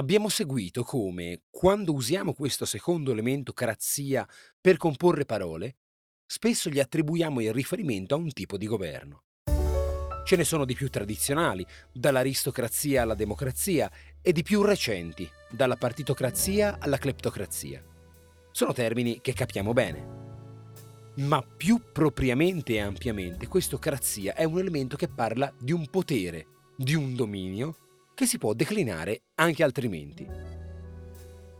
Abbiamo seguito come, quando usiamo questo secondo elemento crazia per comporre parole, spesso gli attribuiamo il riferimento a un tipo di governo. Ce ne sono di più tradizionali, dall'aristocrazia alla democrazia, e di più recenti, dalla partitocrazia alla cleptocrazia. Sono termini che capiamo bene. Ma più propriamente e ampiamente, questo crazia è un elemento che parla di un potere, di un dominio che si può declinare anche altrimenti.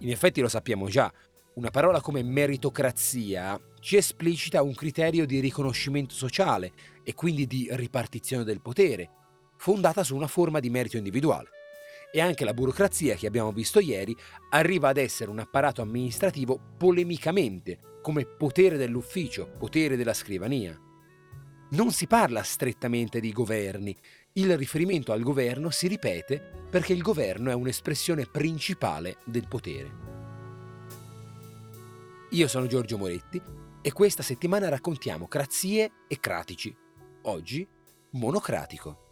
In effetti lo sappiamo già, una parola come meritocrazia ci esplicita un criterio di riconoscimento sociale e quindi di ripartizione del potere, fondata su una forma di merito individuale. E anche la burocrazia che abbiamo visto ieri arriva ad essere un apparato amministrativo polemicamente, come potere dell'ufficio, potere della scrivania. Non si parla strettamente di governi, il riferimento al governo si ripete perché il governo è un'espressione principale del potere. Io sono Giorgio Moretti e questa settimana raccontiamo crazie e cratici. Oggi monocratico.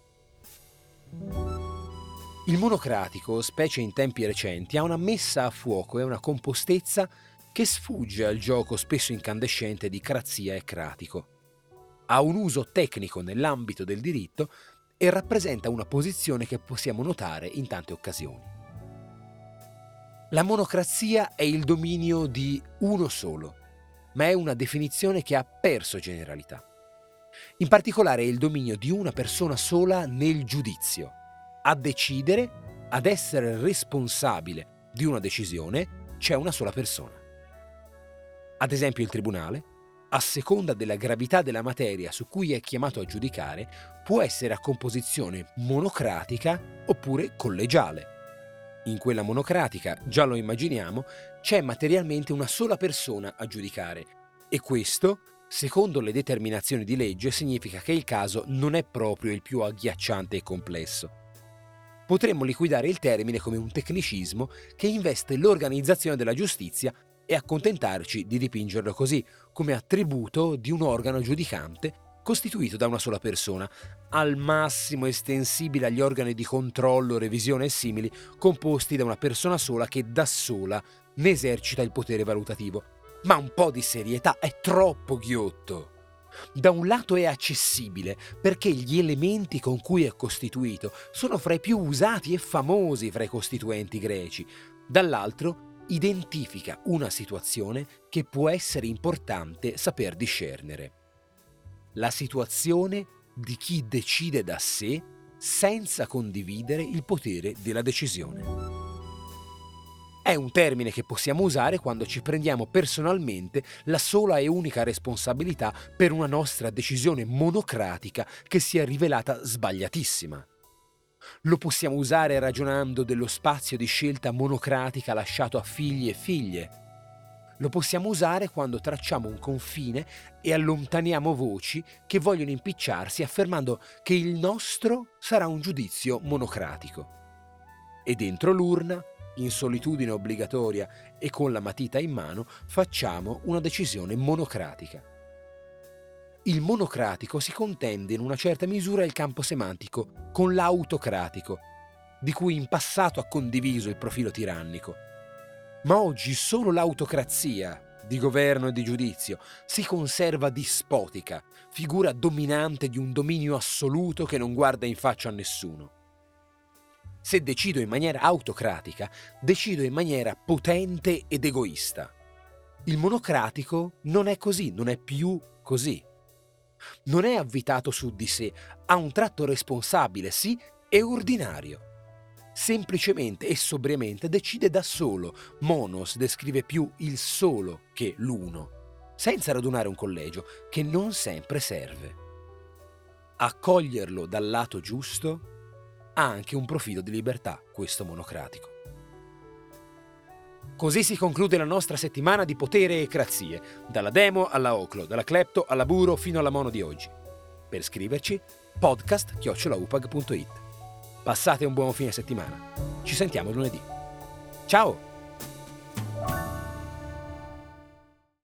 Il monocratico, specie in tempi recenti, ha una messa a fuoco e una compostezza che sfugge al gioco spesso incandescente di crazia e cratico. Ha un uso tecnico nell'ambito del diritto e rappresenta una posizione che possiamo notare in tante occasioni. La monocrazia è il dominio di uno solo, ma è una definizione che ha perso generalità. In particolare è il dominio di una persona sola nel giudizio, a decidere, ad essere responsabile di una decisione, c'è una sola persona. Ad esempio il tribunale, a seconda della gravità della materia su cui è chiamato a giudicare, può essere a composizione monocratica oppure collegiale. In quella monocratica, già lo immaginiamo, c'è materialmente una sola persona a giudicare e questo, secondo le determinazioni di legge, significa che il caso non è proprio il più agghiacciante e complesso. Potremmo liquidare il termine come un tecnicismo che investe l'organizzazione della giustizia e accontentarci di dipingerlo così, come attributo di un organo giudicante costituito da una sola persona, al massimo estensibile agli organi di controllo, revisione e simili, composti da una persona sola che da sola ne esercita il potere valutativo. Ma un po' di serietà è troppo ghiotto. Da un lato è accessibile perché gli elementi con cui è costituito sono fra i più usati e famosi fra i costituenti greci, dall'altro identifica una situazione che può essere importante saper discernere. La situazione di chi decide da sé senza condividere il potere della decisione. È un termine che possiamo usare quando ci prendiamo personalmente la sola e unica responsabilità per una nostra decisione monocratica che si è rivelata sbagliatissima. Lo possiamo usare ragionando dello spazio di scelta monocratica lasciato a figli e figlie. Lo possiamo usare quando tracciamo un confine e allontaniamo voci che vogliono impicciarsi affermando che il nostro sarà un giudizio monocratico. E dentro l'urna, in solitudine obbligatoria e con la matita in mano, facciamo una decisione monocratica. Il monocratico si contende in una certa misura il campo semantico con l'autocratico, di cui in passato ha condiviso il profilo tirannico. Ma oggi solo l'autocrazia, di governo e di giudizio, si conserva dispotica, figura dominante di un dominio assoluto che non guarda in faccia a nessuno. Se decido in maniera autocratica, decido in maniera potente ed egoista. Il monocratico non è così, non è più così. Non è avvitato su di sé, ha un tratto responsabile, sì, e ordinario. Semplicemente e sobriamente decide da solo. Monos descrive più il solo che l'uno, senza radunare un collegio, che non sempre serve. Accoglierlo dal lato giusto ha anche un profilo di libertà, questo monocratico. Così si conclude la nostra settimana di potere e crazie, dalla demo alla oclo, dalla clepto alla buro fino alla mono di oggi. Per scriverci, podcast.upag.it. Passate un buon fine settimana. Ci sentiamo lunedì. Ciao!